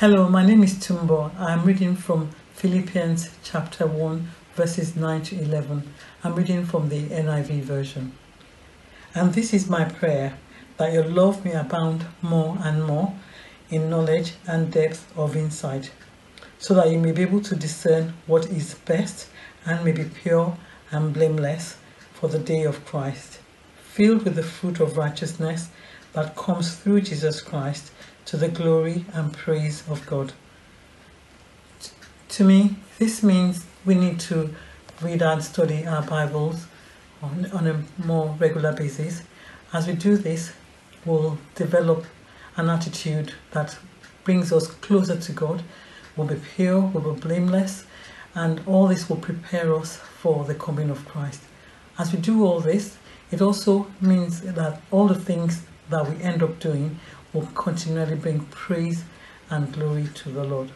Hello, my name is Tumbo. I'm reading from Philippians chapter 1, verses 9 to 11. I'm reading from the NIV version. And this is my prayer that your love may abound more and more in knowledge and depth of insight, so that you may be able to discern what is best and may be pure and blameless for the day of Christ, filled with the fruit of righteousness that comes through Jesus Christ to the glory and praise of God. To me, this means we need to read and study our Bibles on, on a more regular basis. As we do this, we'll develop an attitude that brings us closer to God, We'll be pure, we'll be blameless, and all this will prepare us for the coming of Christ. As we do all this, it also means that all the things that we end up doing will continually bring praise and glory to the Lord.